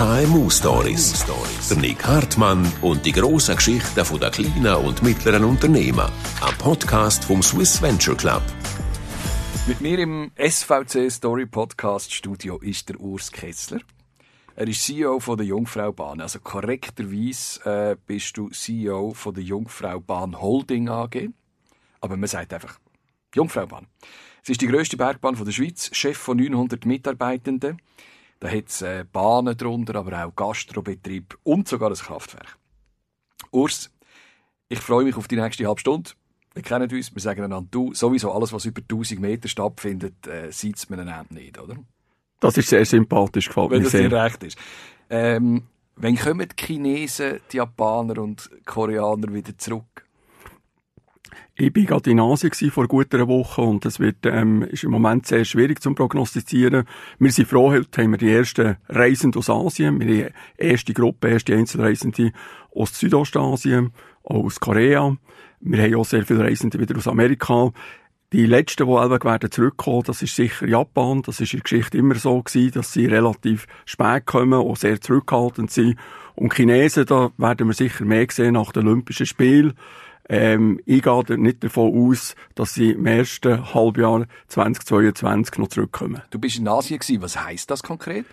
KMU Stories. Der Nick Hartmann und die grossen Geschichten der kleinen und mittleren Unternehmen. Ein Podcast vom Swiss Venture Club. Mit mir im SVC Story Podcast Studio ist der Urs Kessler. Er ist CEO von der Jungfraubahn. Also korrekterweise äh, bist du CEO von der Jungfraubahn Holding AG. Aber man sagt einfach Jungfraubahn. Es ist die grösste Bergbahn der Schweiz, Chef von 900 Mitarbeitenden. Da hat es äh, Bahnen drunter, aber auch Gastrobetrieb und sogar ein Kraftwerk. Urs, ich freue mich auf die nächste halbe Stunde. Wir kennen uns, wir sagen einander du. Sowieso alles, was über 1000 Meter stattfindet, äh, sieht es mir nicht, oder? Das ist sehr sympathisch, gefällt Wenn mir das sehr. dir recht ist. Ähm, wann kommen die Chinesen, die Japaner und Koreaner wieder zurück? Ich war gerade in Asien vor gut einer Woche und es wird, ähm, ist im Moment sehr schwierig zu prognostizieren. Wir sind froh, heute haben wir die ersten Reisenden aus Asien. Wir haben die erste Gruppe, erste Einzelreisende aus Südostasien, auch aus Korea. Wir haben auch sehr viele Reisende wieder aus Amerika. Die letzten, die Elweg werden zurückkommen, das ist sicher Japan. Das ist in der Geschichte immer so gewesen, dass sie relativ spät kommen und sehr zurückhaltend sind. Und Chinesen, da werden wir sicher mehr sehen nach den Olympischen Spielen. Ähm, ich gehe nicht davon aus, dass sie im ersten Halbjahr 2022 noch zurückkommen. Du bist in Asien gewesen. Was heisst das konkret?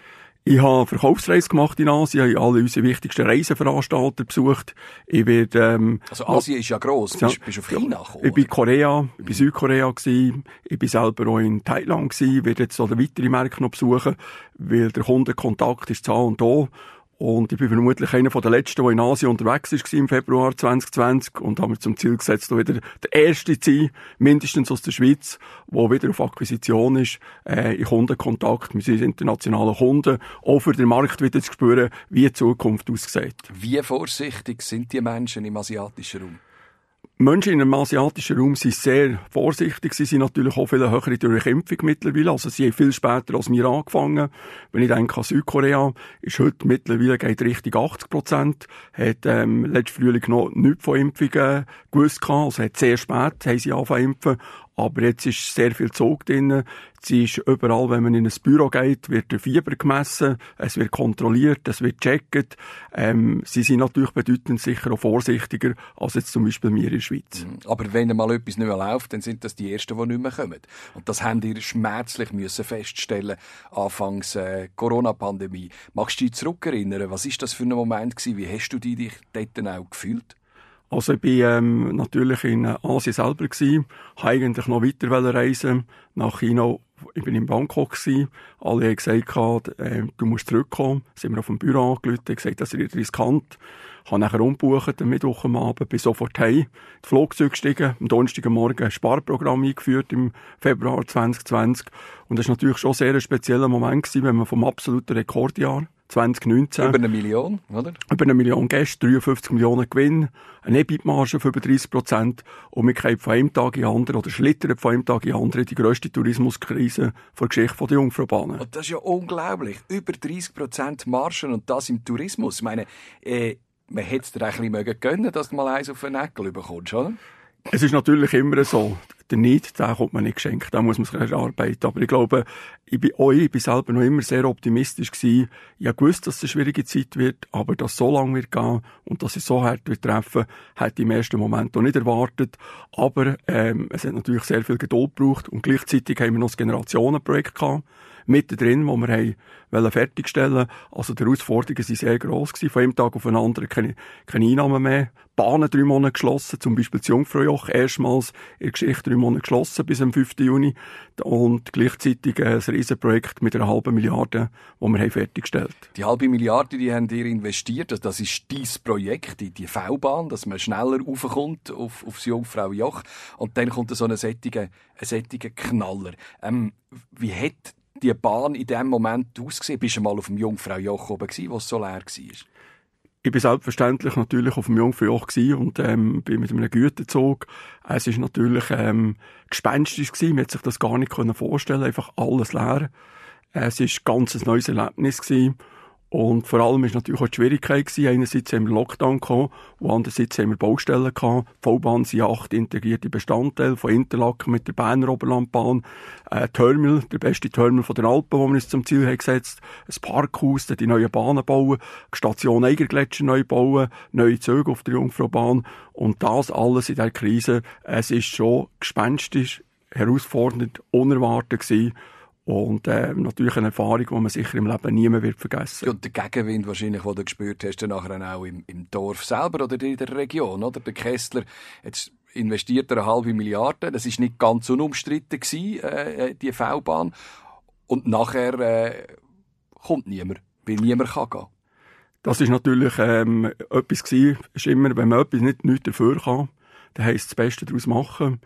Ich habe Verkaufsreise gemacht in Asien, ich habe alle unsere wichtigsten Reiseveranstalter besucht. Ich werde, ähm, Also Asien ist ja gross. Du bist, bist auf China gekommen. ich bin in Korea, ich bin Südkorea gewesen, ich bin selber auch in Thailand gewesen, werde jetzt auch weitere Märkte noch besuchen, weil der Kundenkontakt ist da und da. Und ich bin vermutlich einer der Letzten, der in Asien unterwegs war im Februar 2020 und habe mir zum Ziel gesetzt, wieder der Erste zu sein, mindestens aus der Schweiz, der wieder auf Akquisition ist, äh, in Kundenkontakt mit unseren internationalen Kunden, auch für den Markt wieder zu spüren, wie die Zukunft aussieht. Wie vorsichtig sind die Menschen im asiatischen Raum? Menschen in einem asiatischen Raum sind sehr vorsichtig. Sie sind natürlich auch viel höhere Durchimpfung mittlerweile. Also sie haben viel später als wir angefangen. Wenn ich denke an Südkorea, ist heute mittlerweile geht Richtung 80 Prozent. Hat ähm, letzten Frühling noch nichts von Impfungen gewusst gehabt. Also hat sehr spät haben sie angefangen impfen. Aber jetzt ist sehr viel Zug drin. Sie ist überall, wenn man in ein Büro geht, wird der Fieber gemessen, es wird kontrolliert, es wird gecheckt. Ähm, sie sind natürlich bedeutend sicher auch vorsichtiger als jetzt zum Beispiel wir in der Schweiz. Aber wenn mal etwas nicht mehr läuft, dann sind das die Ersten, die nicht mehr kommen. Und das haben ihr schmerzlich müssen feststellen anfangs äh, Corona-Pandemie. Magst du dich zurückerinnern? Was ist das für ein Moment gewesen? Wie hast du dich dort auch gefühlt? Also ich bin ähm, natürlich in Asien selber gewesen, habe eigentlich noch weiter reisen nach China. Ich bin in Bangkok gewesen. Alle haben gesagt, äh, du musst zurückkommen. Sind wir auf dem Büro haben gesagt, das ist riskant. Habe nachher umgebucht, am Mittwoch am Abend, bin sofort heim, die Flugzeug gestiegen, am Donnerstagmorgen ein Sparprogramm eingeführt im Februar 2020. Und das war natürlich schon sehr ein spezieller Moment gewesen, wenn man vom absoluten Rekordjahr 2019. Über eine Million, oder? Über eine Million Gäste, 53 Millionen Gewinn, eine EBIT-Marge von über 30 Prozent und wir gehen von einem Tag in den anderen oder schlittern von einem Tag in den anderen die grösste Tourismuskrise der Geschichte der Jungfraubahnen. Und das ist ja unglaublich. Über 30 Prozent Margen und das im Tourismus. Ich meine, äh, man hätte es dir ein bisschen mögen gönnen, dass du mal eins auf den Neckel bekommst, oder? Es ist natürlich immer so. Der Neid, den kommt man nicht geschenkt. Da muss man sich erarbeiten. Aber ich glaube, ich bin euch, ich bin selber noch immer sehr optimistisch gewesen. Ich habe gewusst, dass es eine schwierige Zeit wird, aber dass es so lange wird gehen und dass es so hart wird treffen, hätte ich im ersten Moment auch nicht erwartet. Aber, ähm, es hat natürlich sehr viel Geduld gebraucht und gleichzeitig haben wir noch das Generationenprojekt gehabt mittendrin, wo wir haben fertigstellen Also die Herausforderungen waren sehr gross gewesen. Von einem Tag auf den anderen keine, keine Einnahmen mehr. Bahnen drei Monate geschlossen, zum Beispiel das Jungfraujoch erstmals in der Geschichte drei Monate geschlossen bis am 5. Juni. Und gleichzeitig ein Riesenprojekt mit einer halben Milliarde, das wir haben fertiggestellt Die halbe Milliarde, die haben ihr investiert. Also das ist dieses Projekt, die, die V-Bahn, dass man schneller raufkommt auf, aufs Jungfraujoch. Und dann kommt so ein sättiger, ein sättiger Knaller. Ähm, wie hat die Bahn in dem Moment ausgesehen? Bist du mal auf dem Jungfraujoch oben gewesen, wo es so leer war? Ich bin selbstverständlich natürlich auf dem Jungfraujoch und ähm, bin mit einem Güterzug. Es ist natürlich ähm, gespenstisch gewesen. Man hat sich das gar nicht können vorstellen. Einfach alles leer. Es ganz ein neues Erlebnis gewesen. Und vor allem ist natürlich auch die Schwierigkeit gewesen. Einerseits haben wir Lockdown gehabt, und andererseits haben wir Baustellen gehabt. Die V-Bahn sind acht integrierte Bestandteile von Interlaken mit der Berner Oberlandbahn, ein Terminal, der beste Terminal von den Alpen, wo wir uns zum Ziel haben gesetzt, ein Parkhaus, die neue Bahnen bauen, die Station Eigergletscher neu bauen, neue Züge auf der Jungfraubahn. Und das alles in dieser Krise, es ist schon gespenstisch, herausfordernd, unerwartet gewesen. Und äh, natürlich eine Erfahrung, die man sicher im Leben nie mehr wird vergessen Und der Gegenwind wahrscheinlich, den du gespürt hast, dann nachher auch im, im Dorf selber oder in der Region, oder? Der Kessler, jetzt investiert er eine halbe Milliarde, das ist nicht ganz unumstritten gewesen, äh, die V-Bahn. Und nachher äh, kommt niemand, weil niemand kann gehen. Das ist natürlich ähm, etwas gewesen, ist immer, wenn man etwas nicht, nicht dafür kann, dann heisst das Beste daraus machen.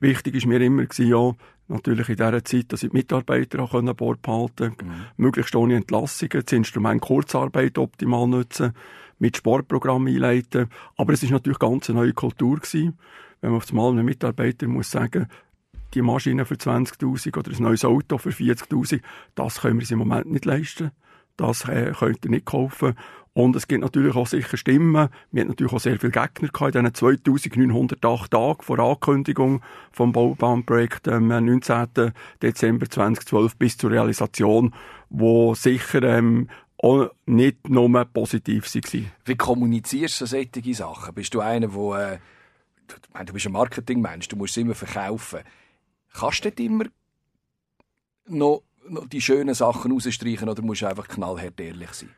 Wichtig ist mir immer gewesen, ja, natürlich in dieser Zeit, dass ich die Mitarbeiter auch an Bord behalten konnte, mhm. möglichst ohne Entlassungen, das Instrument Kurzarbeit optimal nutzen, mit Sportprogrammen einleiten. Aber es ist natürlich ganz eine neue Kultur gewesen, wenn man auf einmal einem Mitarbeiter muss sagen, die Maschine für 20.000 oder ein neues Auto für 40.000, das können wir uns im Moment nicht leisten. Das äh, könnt ihr nicht kaufen. Und es gibt natürlich auch sicher Stimmen. Wir hatten natürlich auch sehr viele Gegner gehabt in diesen 2908 Tagen vor Ankündigung vom Baubahnprojekt am 19. Dezember 2012 bis zur Realisation, wo sicher ähm, auch nicht nur positiv waren. Wie kommunizierst du solche Sachen? Bist du einer, der, äh, du bist ein Marketingmensch, du musst es immer verkaufen. Kannst du nicht immer noch, noch die schönen Sachen rausstreichen oder musst du einfach knallhart ehrlich sein?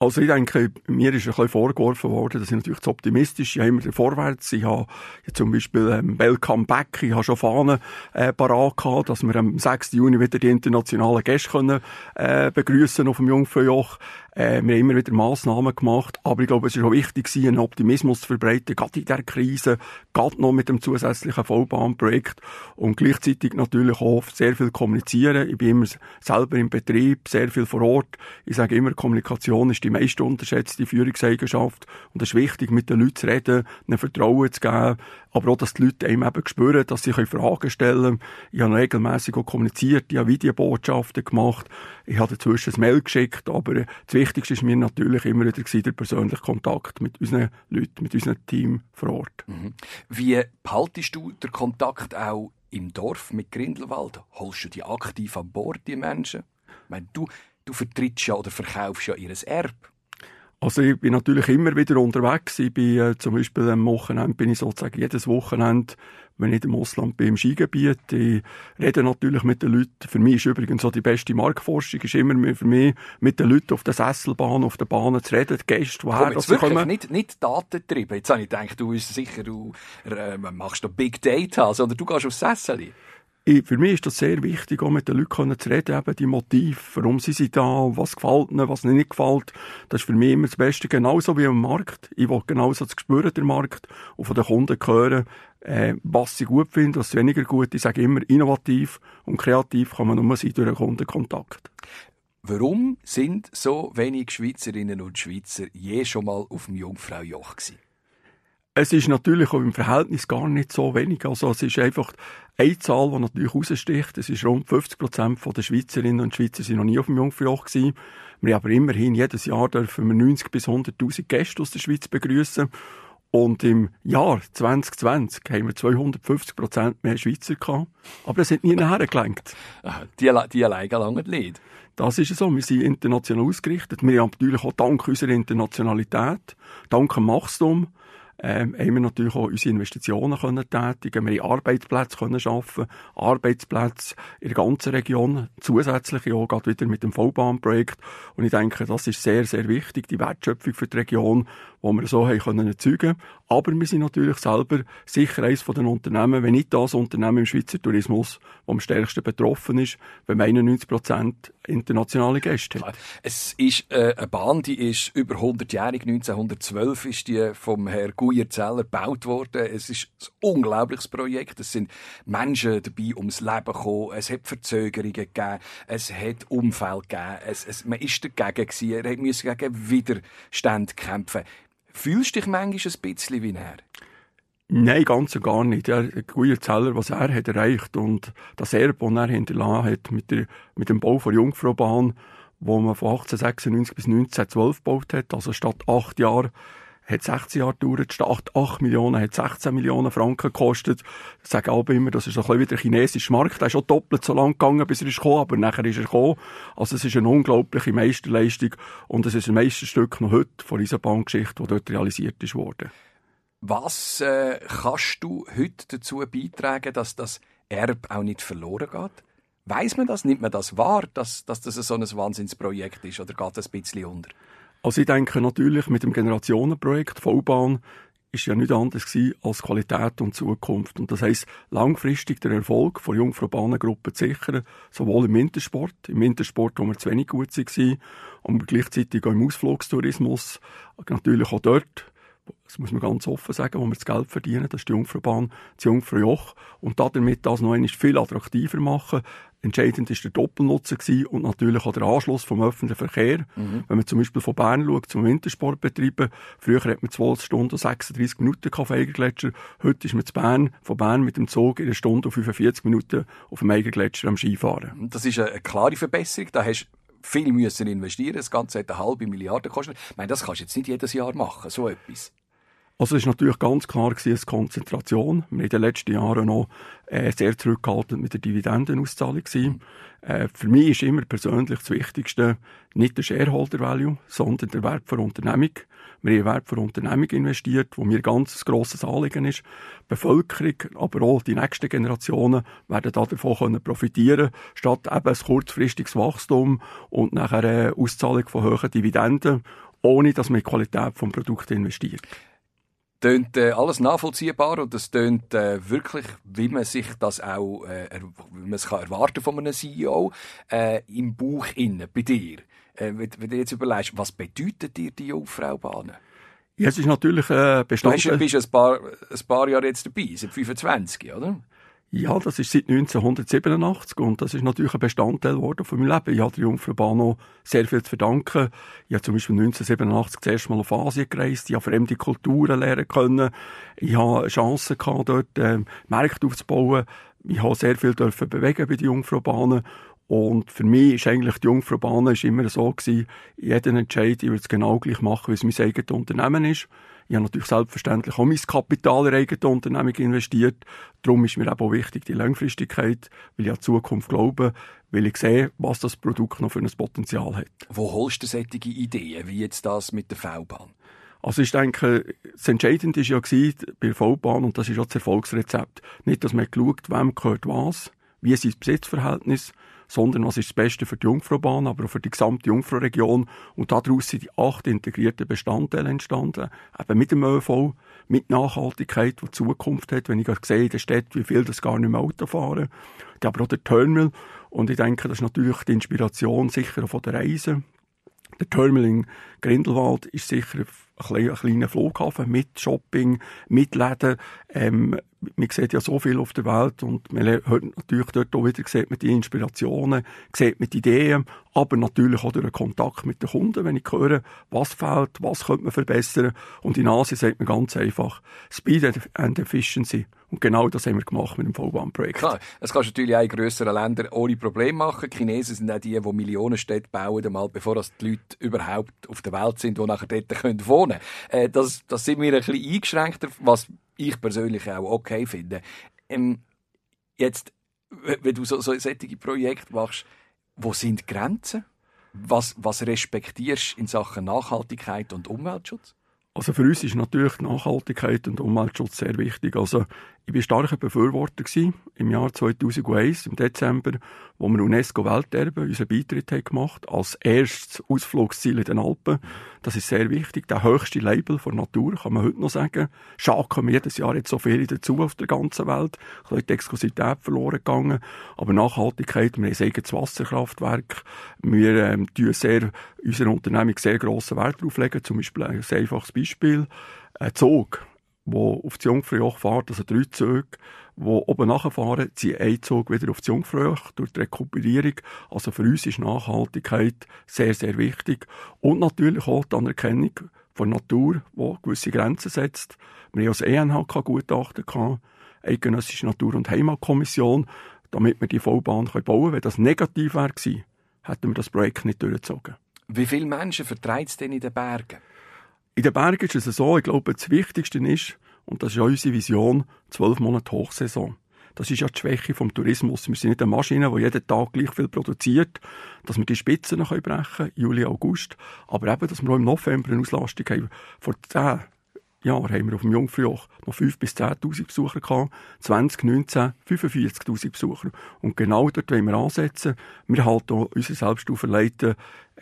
Also ich denke, mir ist ein bisschen vorgeworfen worden, dass ich natürlich zu optimistisch ich habe immer vorwärts. Ich habe zum Beispiel ähm, Welcome Back, ich habe schon Fahnen äh, parat gehabt, dass wir am 6. Juni wieder die internationalen Gäste können, äh, begrüßen auf dem Jungfraujoch. Äh, wir haben immer wieder Massnahmen gemacht, aber ich glaube, es ist auch wichtig, einen Optimismus zu verbreiten, gerade in dieser Krise, gerade noch mit dem zusätzlichen Vollbahnprojekt und gleichzeitig natürlich auch sehr viel kommunizieren. Ich bin immer selber im Betrieb, sehr viel vor Ort. Ich sage immer, Kommunikation ist die meist unterschätzte Führungseigenschaft und es ist wichtig, mit den Leuten zu reden, ihnen Vertrauen zu geben, aber auch, dass die Leute einem eben spüren, dass sie Fragen stellen können. Ich habe regelmäßig auch kommuniziert, ich habe Videobotschaften gemacht, ich habe dazwischen ein Mail geschickt, aber das Wichtigste ist mir natürlich immer wieder der persönliche Kontakt mit unseren Leuten, mit unserem Team vor Ort. Mhm. Wie behaltest du den Kontakt auch im Dorf mit Grindelwald? Holst du die aktiv an Bord, die Menschen? Ich meine, du, du vertrittst ja oder verkaufst ja ihr Erbe. Also ich bin natürlich immer wieder unterwegs. Ich bin äh, zum Beispiel am Wochenende bin ich sozusagen jedes Wochenende, wenn ich im Ausland bin, im Skigebiet. Ich rede natürlich mit den Leuten. Für mich ist übrigens so die beste Marktforschung ist immer für mich mit den Leuten auf der Sesselbahn, auf der Bahn zu reden, die Gäste, woher Komm, sie kommen. Nicht, nicht Datentrieben. Jetzt habe ich gedacht, du bist sicher, du äh, machst da Big Data, sondern du gehst auf Sessel ich, für mich ist das sehr wichtig, auch mit den Leuten zu reden, eben die Motive, warum sind sie da, was gefällt ihnen, was ihnen nicht gefällt. Das ist für mich immer das Beste, genauso wie am Markt. Ich will genauso das Gespür der Markt und von den Kunden hören, äh, was sie gut finden, was weniger gut. Ich sage immer, innovativ und kreativ kann man nur sein durch einen Kundenkontakt. Warum sind so wenig Schweizerinnen und Schweizer je schon mal auf dem Jungfraujoch gewesen? Es ist natürlich auch im Verhältnis gar nicht so wenig. Also es ist einfach eine Zahl, die natürlich raussticht. Es ist rund 50 Prozent der Schweizerinnen und Schweizer sind noch nie auf dem Jungfraujoch gewesen. Wir haben aber immerhin jedes Jahr dürfen wir 90 bis 100.000 Gäste aus der Schweiz begrüßen. Und im Jahr 2020 haben wir 250 Prozent mehr Schweizer gehabt. Aber es hat nie nachher gelenkt. Die, die alleine lange nicht. Das ist so. Wir sind international ausgerichtet. Wir haben natürlich auch dank unserer Internationalität, dank dem Wachstum, ähm, haben wir natürlich auch unsere Investitionen können tätigen Wir haben Arbeitsplätze können schaffen, Arbeitsplätze in der ganzen Region, zusätzlich auch gerade wieder mit dem Vollbahnprojekt. Und ich denke, das ist sehr, sehr wichtig, die Wertschöpfung für die Region, die wir so haben können erzeugen. Aber wir sind natürlich selber sicher eines von den Unternehmen, wenn nicht das Unternehmen im Schweizer Tourismus, das am stärksten betroffen ist, wenn 91 Prozent internationale Gäste hat. Es ist äh, eine Bahn, die ist über 100-jährig. 1912 ist die vom Herrn Guyer-Zeller gebaut worden. Es ist ein unglaubliches Projekt. Es sind Menschen dabei ums Leben gekommen. Es hat Verzögerungen gegeben. Es hat Unfälle gegeben. Es, es, man ist dagegen gewesen. Er musste gegen Widerstand kämpfen. Fühlst du dich manchmal ein bisschen wie er? Nein, ganz und gar nicht. Der Guyer Zeller, was er hat erreicht und das Erbe, das er hinterlassen hat mit, der, mit dem Bau der Jungfraubahn, wo man von 1896 bis 1912 gebaut hat, also statt acht Jahren hat 16 Jahre gedauert, statt 8 Millionen hat 16 Millionen Franken gekostet. Ich sage auch immer, das ist ein bisschen wie der chinesische Markt. Der ist schon doppelt so lang gegangen, bis er ist gekommen, aber nachher ist er gekommen. Also es ist eine unglaubliche Meisterleistung und es ist ein Meisterstück noch heute von dieser Bahngeschichte, die dort realisiert ist worden. Was äh, kannst du heute dazu beitragen, dass das Erb auch nicht verloren geht? Weiß man das? Nimmt man das wahr, dass, dass das so ein Wahnsinnsprojekt ist oder geht das ein bisschen unter? Also ich denke natürlich mit dem Generationenprojekt V-Bahn ist ja nicht anders gewesen als Qualität und Zukunft. Und das heisst, langfristig den Erfolg von Jungfrau Bahnengruppe zu sichern, sowohl im Wintersport, im Wintersport, wo wir zu wenig gut waren, und gleichzeitig auch im Ausflugstourismus, natürlich auch dort, das muss man ganz offen sagen, wo wir das Geld verdienen, das ist die Jungfraubahn, das Jungfraujoch, und damit das noch einmal viel attraktiver machen. Entscheidend ist der Doppelnutzer gewesen und natürlich auch der Anschluss vom öffentlichen Verkehr. Mhm. Wenn man zum Beispiel von Bern schaut zum Wintersport betreiben, früher hat man 12 Stunden und 36 Minuten auf Eigergletscher. Heute ist man zu Bern, von Bern mit dem Zug in einer Stunde und 45 Minuten auf dem Eigergletscher am Skifahren. Das ist eine klare Verbesserung. Da hast viel müssen investieren. Das Ganze hat eine halbe Milliarde gekostet. Ich meine, das kannst du jetzt nicht jedes Jahr machen, so etwas. Also es ist natürlich ganz klar gewesen, eine Konzentration. Wir haben in den letzten Jahren noch äh, sehr zurückgehalten mit der Dividendenauszahlung gewesen. Äh, für mich ist immer persönlich das Wichtigste nicht der Shareholder Value, sondern der Wert für Unternehmung. Wir haben Wert für Unternehmung investiert, wo mir ganz ein grosses Anliegen ist. Die Bevölkerung, aber auch die nächsten Generationen werden davon können profitieren, statt eben ein kurzfristiges Wachstum und nachher eine Auszahlung von hohen Dividenden, ohne dass man in die Qualität des Produkts investiert tönt äh, alles nachvollziehbar und es tönt äh, wirklich, wie man sich das auch, äh, wie man es kann erwarten von einem CEO, äh, im Bauch innen, bei dir. Äh, wenn, wenn du jetzt überlegst, was bedeutet dir die Jungfraubahn? Ja, es ist natürlich äh, Bestandteil... Du bist, bist ein, paar, ein paar Jahre jetzt dabei, seit 25, oder? Ja, das ist seit 1987 und das ist natürlich ein Bestandteil geworden von meinem Leben. Ich habe der Jungfrau Bahn sehr viel zu verdanken. Ich habe zum Beispiel 1987 das erste Mal auf Asien gereist. Ich habe fremde Kulturen lernen können. Ich habe Chancen gehabt, dort äh, Märkte aufzubauen. Ich habe sehr viel dürfen bewegen bei der Jungfrau Bahn. Und für mich ist eigentlich die Jungfrau Bahn ist immer so gewesen, jeden Entscheid, ich würde es genau gleich machen, wie es mein eigenes Unternehmen ist. Ich habe natürlich selbstverständlich auch mein Kapital in eigene Unternehmung investiert. Darum ist mir eben auch wichtig die Langfristigkeit, weil ich an die Zukunft glaube, weil ich sehe, was das Produkt noch für ein Potenzial hat. Wo holst du solche Ideen, wie jetzt das mit der V-Bahn? Also ich denke, das Entscheidende war ja bei der V-Bahn, und das ist auch das Erfolgsrezept, nicht, dass man geschaut, wem gehört was, wie ist das Besitzverhältnis, sondern was ist das Beste für die Jungfraubahn, aber auch für die gesamte Jungfrauregion. Und daraus sind die acht integrierten Bestandteile entstanden, eben mit dem ÖV, mit Nachhaltigkeit, die Zukunft hat, wenn ich sehe in der Stadt, wie viel das gar nicht mehr Auto fahren. Aber auch der Terminal. Und ich denke, das ist natürlich die Inspiration sicher von der Reise. Der Terminal in Grindelwald ist sicher ein kleiner Flughafen mit Shopping, mit Läden. Ähm, man sieht ja so viel auf der Welt und man hört natürlich dort auch wieder, sieht man die Inspirationen, sieht man die Ideen, aber natürlich auch den Kontakt mit den Kunden, wenn ich höre, was fehlt, was könnte man verbessern. Und in Asien sagt man ganz einfach, Speed and Efficiency. Und genau das haben wir gemacht mit dem V-Bahn-Projekt. Klar, das kannst du natürlich auch in grösseren Ländern ohne Probleme machen. Die Chinesen sind auch die, die Millionenstädte bauen, einmal bevor die Leute überhaupt auf der Welt sind, die nachher dort können wohnen können. Äh, das, das sind wir ein bisschen eingeschränkter, was ich persönlich auch okay finde. Ähm, jetzt, wenn du so, so solche Projekte machst, wo sind die Grenzen? Was, was respektierst du in Sachen Nachhaltigkeit und Umweltschutz? Also für uns ist natürlich Nachhaltigkeit und Umweltschutz sehr wichtig. Also ich war starker Befürworter gewesen, im Jahr 2001, im Dezember, wo wir UNESCO-Welterbe unseren Beitritt haben gemacht als erstes Ausflugsziel in den Alpen. Das ist sehr wichtig. Der höchste Label von Natur, kann man heute noch sagen. Schade kommen jedes Jahr jetzt so viele dazu auf der ganzen Welt. Ein bisschen die Exklusivität verloren gegangen. Aber Nachhaltigkeit, wir haben ein eigenes Wasserkraftwerk. Wir ähm, tun sehr, unserer Unternehmung sehr grossen Wert darauf legen. Zum Beispiel ein einfaches Beispiel. Ein Zug wo auf das Jungfraujoch fährt, also drei Züge, die oben nachfahren, ziehen ein Zug wieder auf das Jungfraujoch durch die Rekuperieren. Also für uns ist Nachhaltigkeit sehr, sehr wichtig. Und natürlich auch die Anerkennung von Natur, die gewisse Grenzen setzt. Wir haben als ENHK Gutachten gehabt, Eidgenössische Natur- und Heimatkommission, damit wir die Vollbahn bauen können. Wenn das negativ wäre hätten wir das Projekt nicht durchgezogen. Wie viele Menschen vertreibt es denn in den Bergen? In den Bergen ist es so, ich glaube, das Wichtigste ist, und das ist auch unsere Vision, zwölf Monate Hochsaison. Das ist ja die Schwäche vom Tourismus. Wir sind nicht eine Maschine, die jeden Tag gleich viel produziert, dass wir die Spitzen noch brechen können, Juli, August. Aber eben, dass wir auch im November eine Auslastung haben. Vor zehn Jahren haben wir auf dem Jungfraujoch noch 5.000 bis 10.000 Besucher gehabt. 2019 45.000 Besucher. Und genau dort wollen wir ansetzen. Wir halten auch unsere selbst auferlegten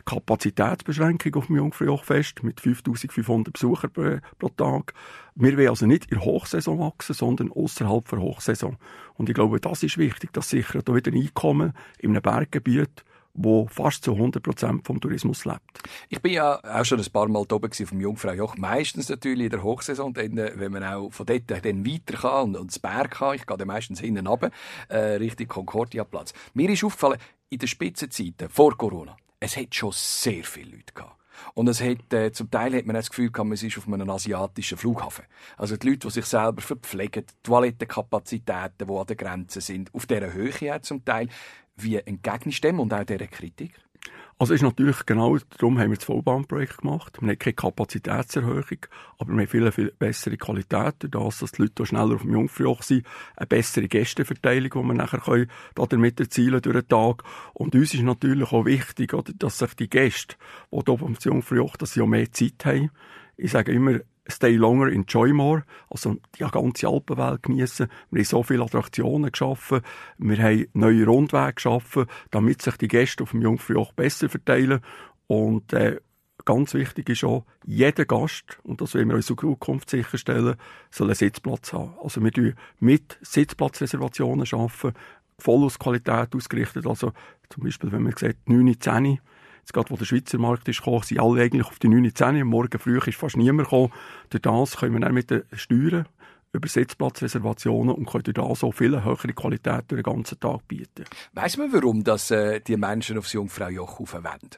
Kapazitätsbeschränkung auf dem Jungfraujoch fest, mit 5500 Besuchern pro, Tag. Wir wollen also nicht in Hochsaison wachsen, sondern außerhalb der Hochsaison. Und ich glaube, das ist wichtig, dass sicher da wieder ein Einkommen in einem Berggebiet wo fast zu 100 Prozent vom Tourismus lebt. Ich bin ja auch schon ein paar Mal oben dem Jungfraujoch. Meistens natürlich in der Hochsaison, dann, äh, wenn man auch von dort dann weiter kann und, und das Berg kann. Ich gehe dann meistens hinten runter, äh, Richtung Concordia-Platz. Mir ist aufgefallen, in den Spitzenzeiten, vor Corona, es hat schon sehr viele Leute gehabt. Und es hat, äh, zum Teil hat man das Gefühl gehabt, man ist auf einem asiatischen Flughafen. Also die Leute, die sich selber verpflegen, Toilettenkapazitäten, die an der Grenze sind, auf dieser Höhe zum Teil. Wie entgegnest dem und auch dieser Kritik? Also ist natürlich genau darum haben wir das Vollbahnprojekt gemacht. Wir haben keine Kapazitätserhöhung, aber wir haben viel, viel bessere Qualität, durch dass die Leute schneller auf dem Jungfraujoch sind, eine bessere Gästeverteilung, die wir nachher können, damit erzielen durch den Tag. Und uns ist natürlich auch wichtig, dass sich die Gäste, die hier auf dem Jungfraujoch, dass sie auch mehr Zeit haben. Ich sage immer, Stay Longer, Enjoy More, also die ganze Alpenwelt genießen. Wir haben so viele Attraktionen geschaffen, wir haben neue Rundwege geschaffen, damit sich die Gäste auf dem Jungfraujoch besser verteilen. Und äh, ganz wichtig ist auch, jeder Gast, und das wollen wir in Zukunft sicherstellen, soll einen Sitzplatz haben. Also wir arbeiten mit Sitzplatzreservationen, arbeiten, voll aus Qualität ausgerichtet. Also zum Beispiel, wenn man sagt, 9, 10, Jetzt gerade, wo der Schweizer Markt ist gekommen, sind alle eigentlich auf die 9, 10 Am Morgen früh ist fast niemand gekommen. Durch das können wir dann mit den Steuern über Sitzplatzreservationen und können da so viel höhere Qualität durch den ganzen Tag bieten. Weiss man, warum dass, äh, die Menschen aufs Jungfraujoch aufwenden?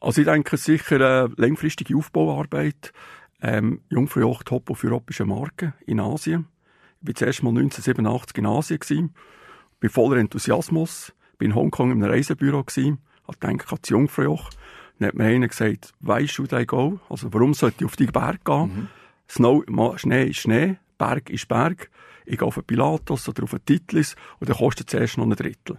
Also ich denke, es sicher eine langfristige Aufbauarbeit. Ähm, Jungfraujoch Top auf europäische Marke in Asien. Ich war zuerst mal 1987 in Asien, gewesen, bin voller Enthusiasmus, bin in Hongkong im Reisebüro gewesen, hat gedacht, das Jungfraujoch. Dann hat mir einer gesagt, why should I go? Also, warum sollte ich auf die Berg gehen? Mhm. Snow, Schnee ist Schnee, Berg ist Berg. Ich gehe auf einen Pilatus oder auf einen Titlis und dann kostet es erst noch ein Drittel.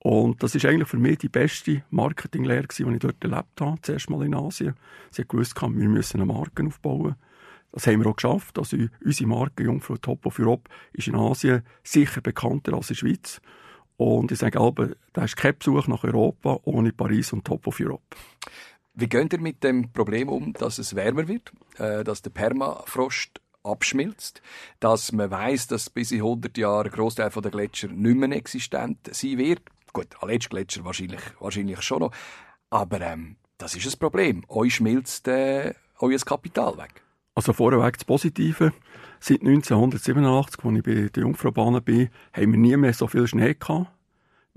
Und das ist eigentlich für mich die beste Marketinglehre die ich dort erlebt habe, zuerst mal in Asien. Sie hat gewusst, wir müssen eine Marke aufbauen. Das haben wir auch geschafft. Also unsere Marke Jungfrau Top of Europe ist in Asien sicher bekannter als in der Schweiz. Und ich sage aber, da ist kein Besuch nach Europa ohne Paris und Top of Europe. Wie geht ihr mit dem Problem um, dass es wärmer wird, äh, dass der Permafrost abschmilzt, dass man weiß, dass bis in 100 Jahren ein Großteil der Gletscher nicht mehr existent sein wird? Gut, alle Gletscher wahrscheinlich, wahrscheinlich schon noch. Aber ähm, das ist ein Problem. Euch schmilzt äh, euer Kapital weg. Also vorweg das Positive. Seit 1987, als ich bei der Jungfraubahn bin, haben wir nie mehr so viel Schnee gehabt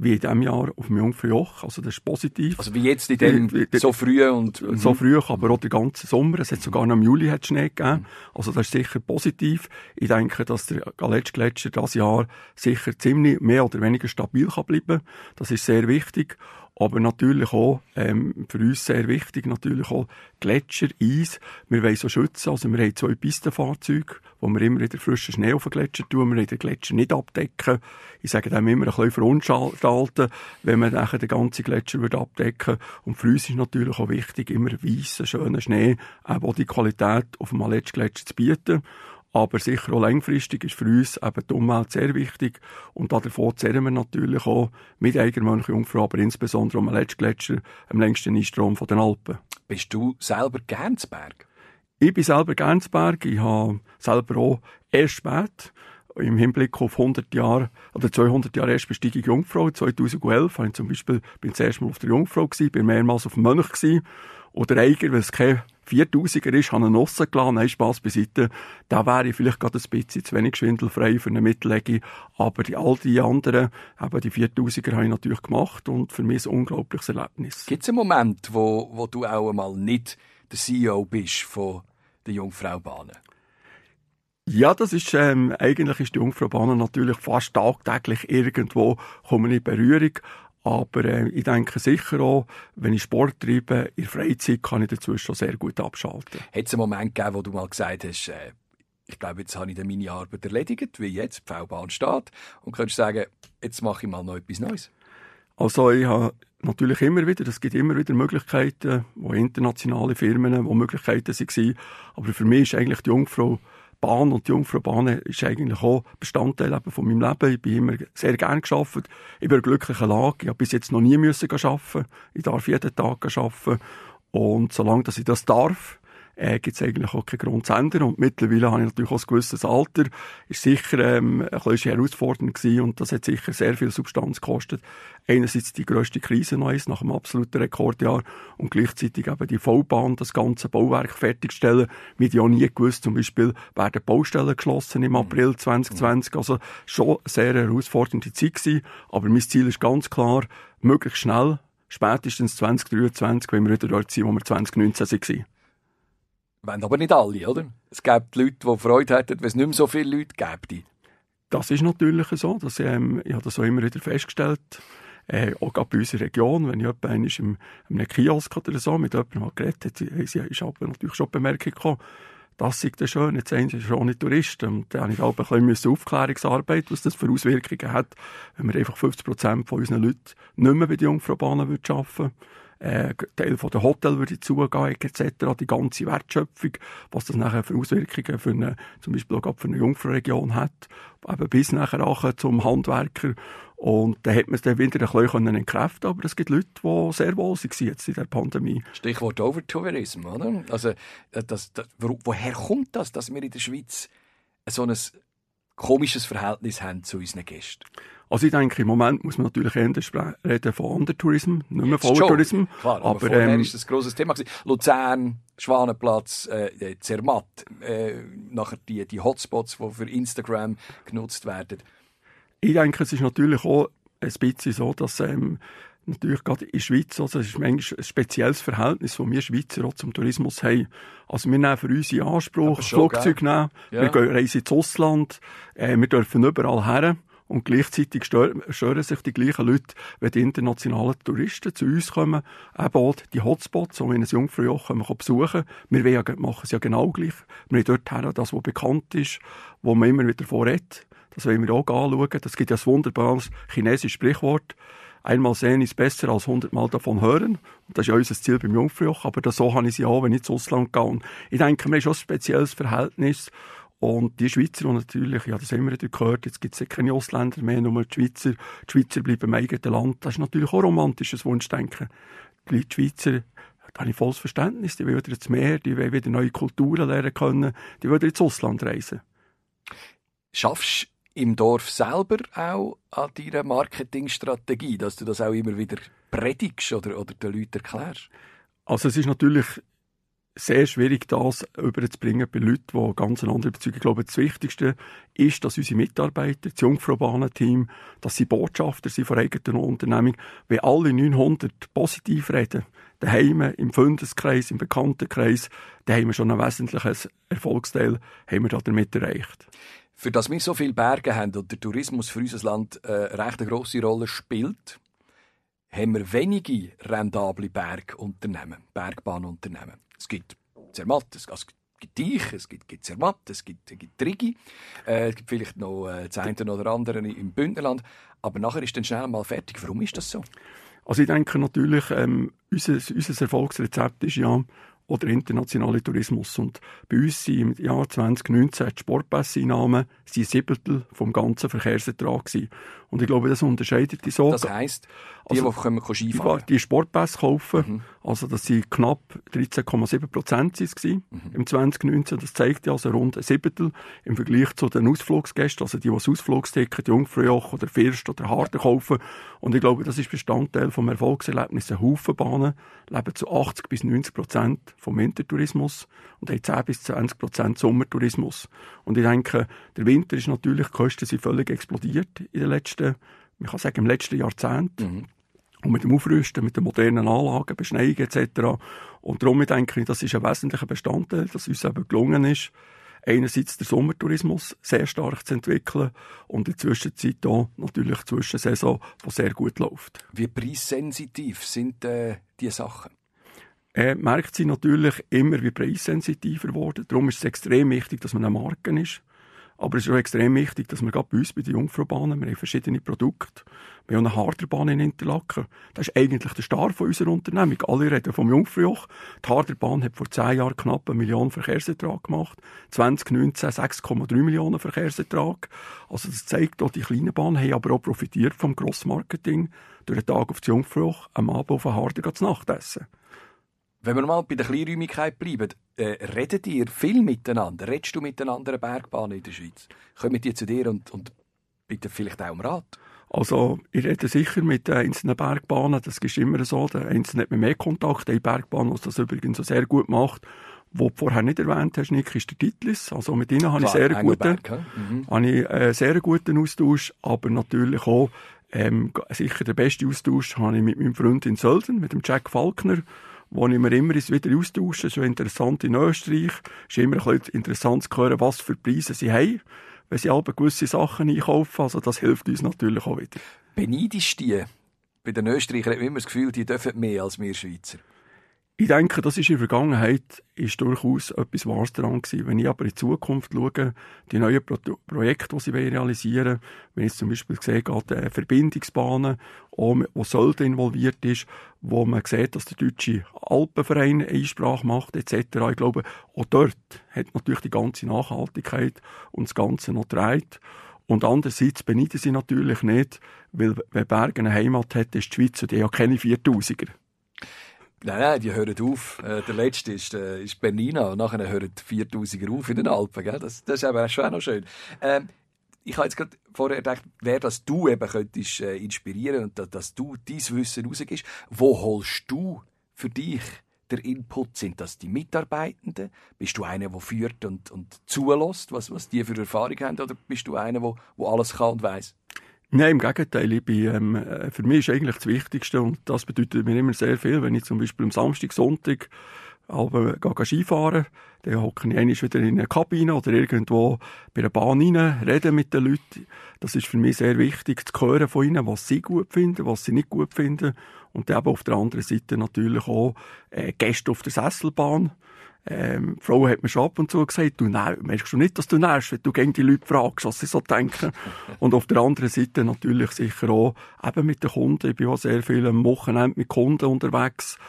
wie in diesem Jahr auf dem Jungfraujoch. Also das ist positiv. Also wie jetzt in dem wie, wie, so früh und... So früh, aber auch den ganzen Sommer. Es hat sogar noch im Juli hat Schnee gegeben. Also das ist sicher positiv. Ich denke, dass der Galetsch-Gletscher dieses Jahr sicher ziemlich mehr oder weniger stabil kann bleiben. Das ist sehr wichtig. Aber natürlich auch, ähm, für uns sehr wichtig, natürlich auch Gletscher, Eis. Wir wollen so schützen. Also wir haben zwei Pistenfahrzeuge, wo wir immer wieder frischen Schnee auf den Gletscher tun. Wir wollen den Gletscher nicht abdecken. Ich sage dem immer ein bisschen verunstalten, wenn man nachher den ganzen Gletscher würde abdecken Und für uns ist natürlich auch wichtig, immer weißen, schönen Schnee, auch die Qualität auf dem Aletsch-Gletscher zu bieten. Aber sicher auch langfristig ist für uns eben die Umwelt sehr wichtig. Und davon zählen wir natürlich auch mit Eigenmönch Jungfrau, aber insbesondere um den letzten Gletscher, am längsten Einstrom von den Alpen. Bist du selber Gernsberg? Ich bin selber Gernsberg. Ich habe selber auch erst spät im Hinblick auf 100 Jahre oder 200 Jahre Erstbesteigung Jungfrau. 2011 bin ich zum Beispiel bin das erste Mal auf der Jungfrau gewesen, bin mehrmals auf dem Mönch gewesen. Oder Eiger, weil es kein 4000er ist, habe einen rausgelassen, nein, Spass beiseite. Da wäre ich vielleicht gerade ein bisschen zu wenig schwindelfrei für eine Mittlege. Aber die, all die anderen, eben die 4000er habe ich natürlich gemacht und für mich ein unglaubliches Erlebnis. Gibt es einen Moment, wo, wo du auch einmal nicht der CEO bist von der Jungfraubahnen? Ja, das ist, ähm, eigentlich ist die Jungfraubahn natürlich fast tagtäglich irgendwo, kommen in Berührung. Aber äh, ich denke sicher auch, wenn ich Sport treibe, in Freizeit kann ich dazwischen schon sehr gut abschalten. Hat es einen Moment gegeben, wo du mal gesagt hast, äh, ich glaube, jetzt habe ich meine Arbeit erledigt, wie jetzt, die V-Bahn steht, und könntest sagen, jetzt mache ich mal noch etwas Neues? Also ich habe natürlich immer wieder, es gibt immer wieder Möglichkeiten, wo internationale Firmen, wo Möglichkeiten waren, aber für mich ist eigentlich die Jungfrau Bahn und die Jungfraubahn ist eigentlich auch Bestandteil eben von meinem Leben. Ich bin immer sehr gern geschafft. Ich bin in einer glücklichen Lage. Ich habe bis jetzt noch nie müssen arbeiten. Ich darf jeden Tag arbeiten. Und solange dass ich das darf, äh, gibt es eigentlich auch keinen Grund zu ändern. Und mittlerweile habe ich natürlich auch ein gewisses Alter. Ist sicher ähm, ein bisschen herausfordernd gewesen und das hat sicher sehr viel Substanz gekostet. Einerseits die grösste Krise noch ist, nach einem absoluten Rekordjahr und gleichzeitig eben die Vollbahn, das ganze Bauwerk fertigstellen. Wir haben ja nie gewusst, zum Beispiel werden Baustellen geschlossen im April 2020. Also schon sehr herausfordernde Zeit gewesen. Aber mein Ziel ist ganz klar, möglichst schnell spätestens 2023, wenn wir wieder dort sind, wo wir 2019 waren. Wollen aber nicht alle, oder? Es gibt Leute, die Freude hätten, wenn es nicht mehr so viele Leute gäbe. Das ist natürlich so. Dass, ähm, ich habe das auch immer wieder festgestellt. Äh, auch gerade bei unserer Region, wenn ich jemand im, in einem Kiosk oder so mit jemandem geredet habe, ist aber natürlich schon die Bemerkung gekommen, das ist schön, jetzt sind sie schon nicht Touristen. Und dann habe ich auch ein bisschen Aufklärungsarbeit, was das für Auswirkungen hat, wenn wir einfach 50 Prozent von unseren Leuten nicht mehr bei den Jungfraubahnen arbeiten würden äh, Teil von der Hotel würde zugehen, etc., die ganze Wertschöpfung, was das nachher für Auswirkungen für eine, zum Beispiel auch für eine Jungfrauregion hat, eben bis nachher auch zum Handwerker. Und dann hat man es dann wieder ein bisschen entkräften aber es gibt Leute, die sehr wohl waren jetzt in der Pandemie. Stichwort Overtourism, oder? Also, äh, das, das, woher kommt das, dass wir in der Schweiz so ein komisches Verhältnis haben zu unseren Gästen? Also ich denke, im Moment muss man natürlich eher reden von Undertourism, nicht mehr von Overtourism. Klar, aber, aber ähm, ist das ein grosses Thema gewesen. Luzern, Schwanenplatz, äh, Zermatt, äh, nachher die, die Hotspots, die für Instagram genutzt werden. Ich denke, es ist natürlich auch ein bisschen so, dass ähm, natürlich gerade in der Schweiz, also es ist manchmal ein spezielles Verhältnis, das wir Schweizer auch zum Tourismus haben. Also wir nehmen für uns in Anspruch, Flugzeug nehmen, ja. wir gehen reisen ins Ausland, äh, wir dürfen überall her. Und gleichzeitig stören sich die gleichen Leute, wenn die internationalen Touristen zu uns kommen, eben auch die Hotspots, wo wir ein Jungfraujoch besuchen können. Wir machen es ja genau gleich. Wir haben dort her, das, was bekannt ist, wo man immer wieder vorredet. Das wollen wir auch anschauen. Das gibt ja ein wunderbares chinesisches Sprichwort. Einmal sehen ist besser als hundertmal davon hören. Und das ist ja unser Ziel beim Jungfraujoch. Aber das, so habe ich sie auch, wenn ich ins Ausland gehe. Und ich denke, wir haben schon ein spezielles Verhältnis. Und die Schweizer, die natürlich, ja, das haben wir gehört, jetzt gibt es keine Ausländer mehr, nur die Schweizer. Die Schweizer bleiben im eigenen Land. Das ist natürlich auch romantisches Wunschdenken. Die Schweizer, da habe ich volles Verständnis, die wollen wieder ins Meer, die wollen wieder neue Kulturen lernen können, die wollen ins Ausland reisen. Schaffst im Dorf selber auch an deiner Marketingstrategie, dass du das auch immer wieder predigst oder, oder den Leuten erklärst? Also es ist natürlich sehr schwierig, das überzubringen bei Leuten, die ganz andere Bezüge. Ich glaube, das Wichtigste ist, dass unsere Mitarbeiter, das Jungfraubahnenteam, dass sie Botschafter sind von eigener Unternehmung. Wenn alle 900 positiv reden, daheim, im Freundeskreis, im Bekanntenkreis, dann haben wir schon ein wesentliches Erfolgsteil haben wir damit erreicht. Für das wir so viele Berge haben und der Tourismus für unser Land äh, recht eine grosse Rolle spielt, haben wir wenige rentable Bergunternehmen, Bergbahnunternehmen. Es gibt Zermatt, es gibt Dich, es gibt, gibt Zermatt, es gibt, gibt Trigi, äh, es gibt vielleicht noch äh, das oder andere im Bündnerland, aber nachher ist dann schnell mal fertig. Warum ist das so? Also ich denke natürlich, ähm, unser, unser Erfolgsrezept ist ja, oder internationale Tourismus. Und bei uns sind im Jahr 2019 die Sportpasseinnahmen ein Siebtel vom ganzen Verkehrsertrag gewesen. Und ich glaube, das unterscheidet die so. Das heisst, die, also, die kommen Skifahren? Die Sportpass kaufen, mhm. also das sind knapp 13,7 Prozent mhm. im 2019. Das zeigt ja also rund ein Siebtel im Vergleich zu den Ausflugsgästen, also die, die das Ausflugsticket Jungfraujoch oder First oder Harden kaufen. Und ich glaube, das ist Bestandteil vom Erfolgserlebnis. Haufenbahnen leben zu 80 bis 90 Prozent vom Wintertourismus und haben 10 bis 20 Prozent Sommertourismus. Und ich denke, der Winter ist natürlich, die Kosten sind völlig explodiert in den letzten, ich kann sagen, im letzten Jahrzehnt. Mhm. Und mit dem Aufrüsten, mit den modernen Anlagen, Beschneiung etc. Und darum denke ich, das ist ein wesentlicher Bestandteil, dass uns eben gelungen ist, einerseits der Sommertourismus sehr stark zu entwickeln und in der Zwischenzeit auch natürlich die Zwischensaison, die sehr gut läuft. Wie preissensitiv sind äh, diese Sachen? Äh, merkt sie natürlich immer wie preissensitiver geworden. Darum ist es extrem wichtig, dass man eine Marke ist. Aber es ist auch extrem wichtig, dass wir gerade bei uns bei den Jungfraubahnen, wir haben verschiedene Produkte. Wir haben eine Harderbahn in Interlaken. Das ist eigentlich der Star von unserer Unternehmung. Alle reden vom Jungfraujoch. Die Harderbahn hat vor zehn Jahren knapp eine Million Verkehrsertrag gemacht. 2019 6,3 Millionen Verkehrsertrag. Also das zeigt auch, die kleinen Bahnen haben aber auch profitiert vom Grossmarketing. Durch den Tag auf das Jungfraujoch, am Abend auf den Harder zu Nacht essen. Wenn wir mal bei der Kleinräumigkeit bleiben, äh, redet ihr viel miteinander? Redest du mit den anderen Bergbahnen in der Schweiz? Kommen die zu dir und, und bitten vielleicht auch um Rat? Also, ich rede sicher mit den einzelnen Bergbahnen, das ist immer so. Der Einzelne hat mit mehr Kontakt. Die Bergbahn, die das übrigens so sehr gut macht, wo du vorher nicht erwähnt hast, Nick, ist der Titlis. Also mit ihnen habe ich sehr guten, mhm. habe ich, äh, sehr guten Austausch, aber natürlich auch, ähm, sicher der beste Austausch habe ich mit meinem Freund in Sölden, mit dem Jack Falkner, wo ich mir immer wieder austausche. Schon interessant in Österreich. Es ist immer ein bisschen interessant zu hören, was für Preise sie haben, wenn sie alle gewisse Sachen einkaufen. Also das hilft uns natürlich auch wieder. Beneidest die? Bei den Österreichern hat man immer das Gefühl, die dürfen mehr als wir Schweizer. Ich denke, das ist in der Vergangenheit ist durchaus etwas Wahres daran gewesen. Wenn ich aber in die Zukunft schaue, die neuen Pro Projekte, die sie realisieren wollen, wenn ich zum Beispiel sehe, gerade äh, Verbindungsbahnen, wo Sölde involviert ist, wo man sieht, dass der deutsche Alpenverein Einsprache macht, etc. Ich glaube, auch dort hat natürlich die ganze Nachhaltigkeit und das Ganze noch dreht. Und andererseits beneiden sie natürlich nicht, weil, wenn Bergen eine Heimat hat, ist die Schweiz, die ja keine 4000er. Nein, nein, die hören auf. Äh, der letzte ist, äh, ist Bernina und nachher hören die 4000er auf in den Alpen. Gell? Das, das ist aber schon auch noch schön. Ähm, ich habe jetzt gerade vorher gedacht, wer das du eben könntest äh, inspirieren und dass, dass du dein Wissen rausgibst. Wo holst du für dich der Input? Sind das die Mitarbeitenden? Bist du einer, der führt und, und zulässt, was, was die für Erfahrung haben? Oder bist du einer, der, alles kann und weiß? Nein, im Gegenteil. Ich bin, ähm, äh, für mich ist eigentlich das Wichtigste und das bedeutet mir immer sehr viel, wenn ich zum Beispiel am Samstag, Sonntag aber gehe Skifahren, dann hocke ich einmal wieder in eine Kabine oder irgendwo bei einer Bahn rein, rede mit den Leuten. Das ist für mich sehr wichtig, zu hören von ihnen, was sie gut finden, was sie nicht gut finden. Und dann eben auf der anderen Seite natürlich auch äh, Gäste auf der Sesselbahn. Ähm, die Frau hat mir schon ab und zu gesagt, du merkst du nicht, dass du nervst, wenn du gegen die Leute fragst, was sie so denken. und auf der anderen Seite natürlich sicher auch eben mit den Kunden. Ich bin auch sehr viel am Wochenende mit Kunden unterwegs.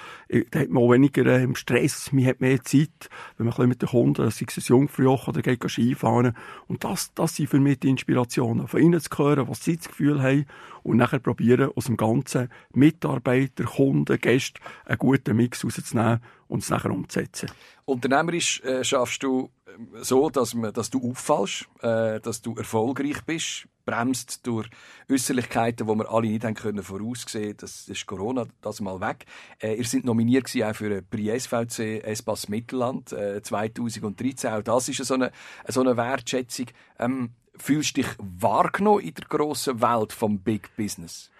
Da hat man auch weniger äh, Stress, man hat mehr Zeit, wenn man mit den Kunden, sei es ein Jungfraujoch oder geht Skifahren. Und das, das sind für mich die Inspirationen. Von ihnen zu hören, was sie das Gefühl haben und nachher probieren, aus dem ganzen Mitarbeiter, Kunden, Gäste einen guten Mix rauszunehmen und es nachher umzusetzen. Unternehmerisch äh, schaffst du äh, so, dass, man, dass du auffallst, äh, dass du erfolgreich bist, bremst durch Äußerlichkeiten, die wir alle nicht haben können voraussehen. Das ist Corona, das mal weg. Äh, ihr seid nominiert auch für den Prix SVC Espace Mittelland äh, 2013. Auch das ist so eine, so eine Wertschätzung. Ähm, fühlst du dich wahrgenommen in der grossen Welt vom Big Business?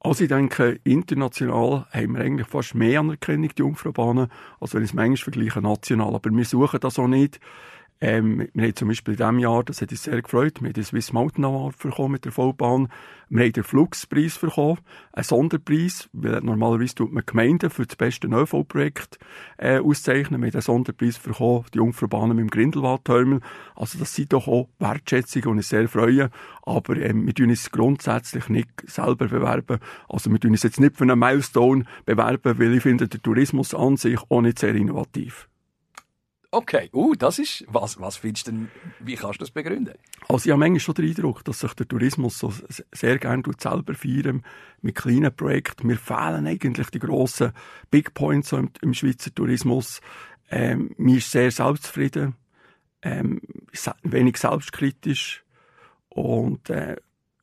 Also ich denke, international haben wir eigentlich fast mehr Anerkennung, die Jungfraubahnen, als wenn ich es manchmal vergleiche national. Aber wir suchen das auch nicht. Ähm, wir haben zum Beispiel in diesem Jahr, das hat uns sehr gefreut, wir haben den Swiss Mountain Award bekommen mit der Vollbahn. Wir haben den Flugspreis bekommen, einen Sonderpreis, weil normalerweise tut man Gemeinden für das beste ÖV-Projekt äh, auszeichnen. Wir haben den Sonderpreis bekommen, die Jungfraubahnen mit dem Grindelwald-Terminal. Also das sind doch auch Wertschätzungen, die uns sehr freuen. Aber ähm, wir tun uns grundsätzlich nicht selber bewerben. Also wir tun uns jetzt nicht für einen Milestone bewerben, weil ich finde, der Tourismus an sich auch nicht sehr innovativ. Okay, uh, das ist, was, was findest du denn, wie kannst du das begründen? Also ich habe manchmal schon den Eindruck, dass sich der Tourismus so sehr gerne selber feiern mit kleinen Projekten. Mir fehlen eigentlich die grossen Big Points im, im Schweizer Tourismus. Ähm, mir ist sehr selbstzufrieden, ähm, wenig selbstkritisch und äh,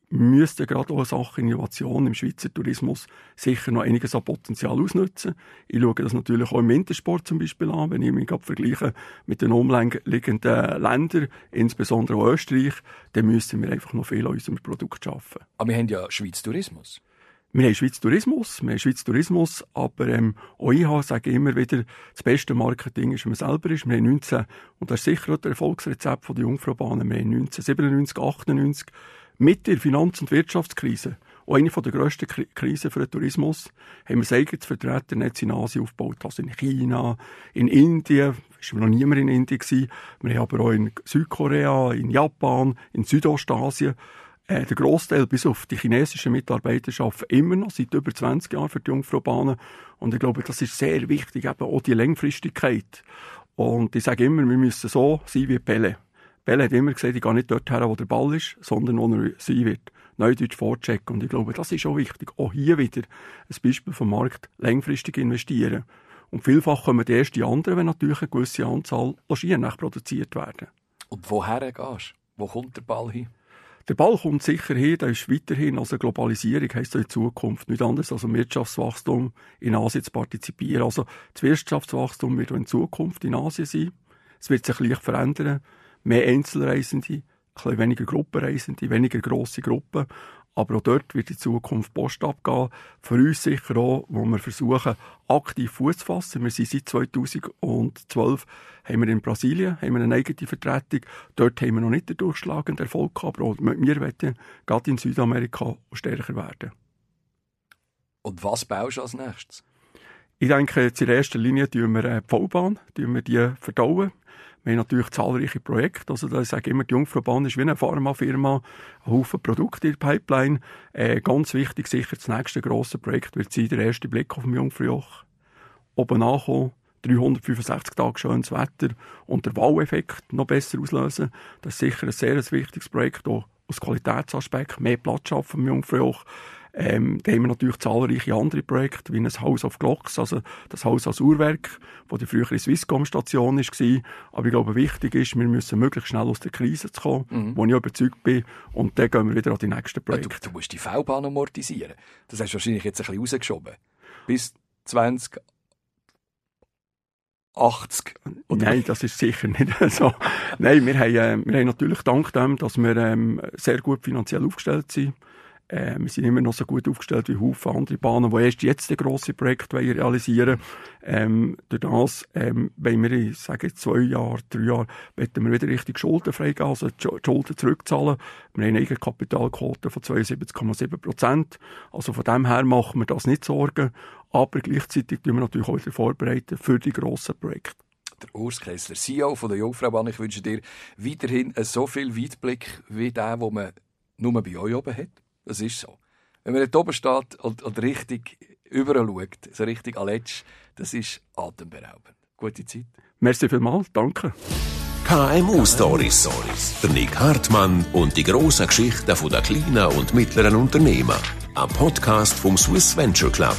müssten gerade auch Sachen Innovation im Schweizer Tourismus sicher noch einiges an Potenzial ausnutzen. Ich schaue das natürlich auch im Wintersport zum Beispiel an, wenn ich mich vergleiche mit den umliegenden Ländern, insbesondere auch Österreich, dann müssen wir einfach noch viel an unserem Produkt schaffen. Aber wir haben ja Schweiz Tourismus. Wir haben Schweiz Tourismus, wir haben Schweiz Tourismus, aber ähm, auch ich sage immer wieder, das beste Marketing ist, wenn man selber ist. Wir haben 19, und das ist sicher auch der Erfolgsrezept von der Jungfraubahnen, wir haben 1997, 98 mit der Finanz- und Wirtschaftskrise auch eine der grössten Krisen für den Tourismus, haben wir eigenes Vertreternetz in Asien aufgebaut. Also in China, in Indien, ist noch niemand in Indien gewesen. Wir haben aber auch in Südkorea, in Japan, in Südostasien. Äh, der Großteil, bis auf die chinesischen Mitarbeiter, arbeiten immer noch seit über 20 Jahren für die Jungfraubahnen. Und ich glaube, das ist sehr wichtig, eben auch die Langfristigkeit. Und ich sage immer, wir müssen so sein wie Pelle. Pelle hat immer gesagt, ich gehe nicht dort her, wo der Ball ist, sondern wo er sein wird. Neudeutsch vorchecken. Und ich glaube, das ist auch wichtig. Auch hier wieder ein Beispiel vom Markt langfristig investieren. Und vielfach kommen die ersten anderen, wenn natürlich eine gewisse Anzahl Logien produziert werden. Und woher gehst du? Wo kommt der Ball hin? Der Ball kommt sicher hin, der ist weiterhin, also Globalisierung heisst in Zukunft nicht anders als Wirtschaftswachstum in Asien zu partizipieren. Also das Wirtschaftswachstum wird in Zukunft in Asien sein. Es wird sich leicht verändern. Mehr Einzelreisende, bisschen weniger Gruppenreisende, weniger grosse Gruppen. Aber auch dort wird in Zukunft Post abgehen. Für uns sicher auch, wo wir versuchen, aktiv Fuß zu fassen. Wir sind seit 2012 haben wir in Brasilien haben wir eine eigene Vertretung. Dort haben wir noch nicht den durchschlagenden Erfolg gehabt, aber wir wollen gerade in Südamerika stärker werden. Und was baust du als nächstes? Ich denke, jetzt in erster Linie tun wir äh, die V-Bahn, wir die verdauen. Wir haben natürlich zahlreiche Projekte. Also, da sage ich immer, die Jungfraubahn ist wie eine Pharmafirma, ein Haufen Produkte in der Pipeline. Äh, ganz wichtig, sicher, das nächste grosse Projekt wird sein, der erste Blick auf dem Jungfraujoch. Oben nachkommen, 365 Tage schönes Wetter und der Wow-Effekt noch besser auslösen. Das ist sicher ein sehr wichtiges Projekt, auch aus Qualitätsaspekt, mehr Platz schaffen im Jungfraujoch. Ähm, da haben wir natürlich zahlreiche andere Projekte, wie ein House of Clocks, also das Haus als Uhrwerk, wo die frühere Swisscom-Station war. Aber ich glaube, wichtig ist, wir müssen möglichst schnell aus der Krise kommen, mhm. wo ich überzeugt bin. Und dann gehen wir wieder an die nächsten Projekte. Ja, du, du, musst die V-Bahn amortisieren. Das hast du wahrscheinlich jetzt ein bisschen rausgeschoben. Bis 20 80. Oder? Nein, das ist sicher nicht so. Nein, wir haben, äh, wir haben natürlich dank dem, dass wir ähm, sehr gut finanziell aufgestellt sind, äh, wir sind immer noch so gut aufgestellt wie Haufen andere Bahnen, die erst jetzt ein grosses Projekt realisieren ähm, Durch das ähm, wenn wir in, sage zwei Jahren, drei Jahren, werden wir wieder richtig schuldenfrei gehen, also die Schulden zurückzahlen. Wir haben eine Eigenkapitalquote von 72,7 Prozent. Also von dem her machen wir das nicht Sorgen. Aber gleichzeitig tun wir natürlich auch vorbereiten für die grossen Projekte der Urs Kessler, CEO von der Jungfraubahn. Ich wünsche dir weiterhin so viel Weitblick wie der, den man nur bei euch oben hat. Das ist so. Wenn man dort oben steht und, und richtig überall schaut, so richtig aletsch, das ist atemberaubend. Gute Zeit. Merci vielmals, danke. KMU Stories. Der Nick Hartmann und die grossen Geschichten der kleinen und mittleren Unternehmen. Ein Podcast vom Swiss Venture Club.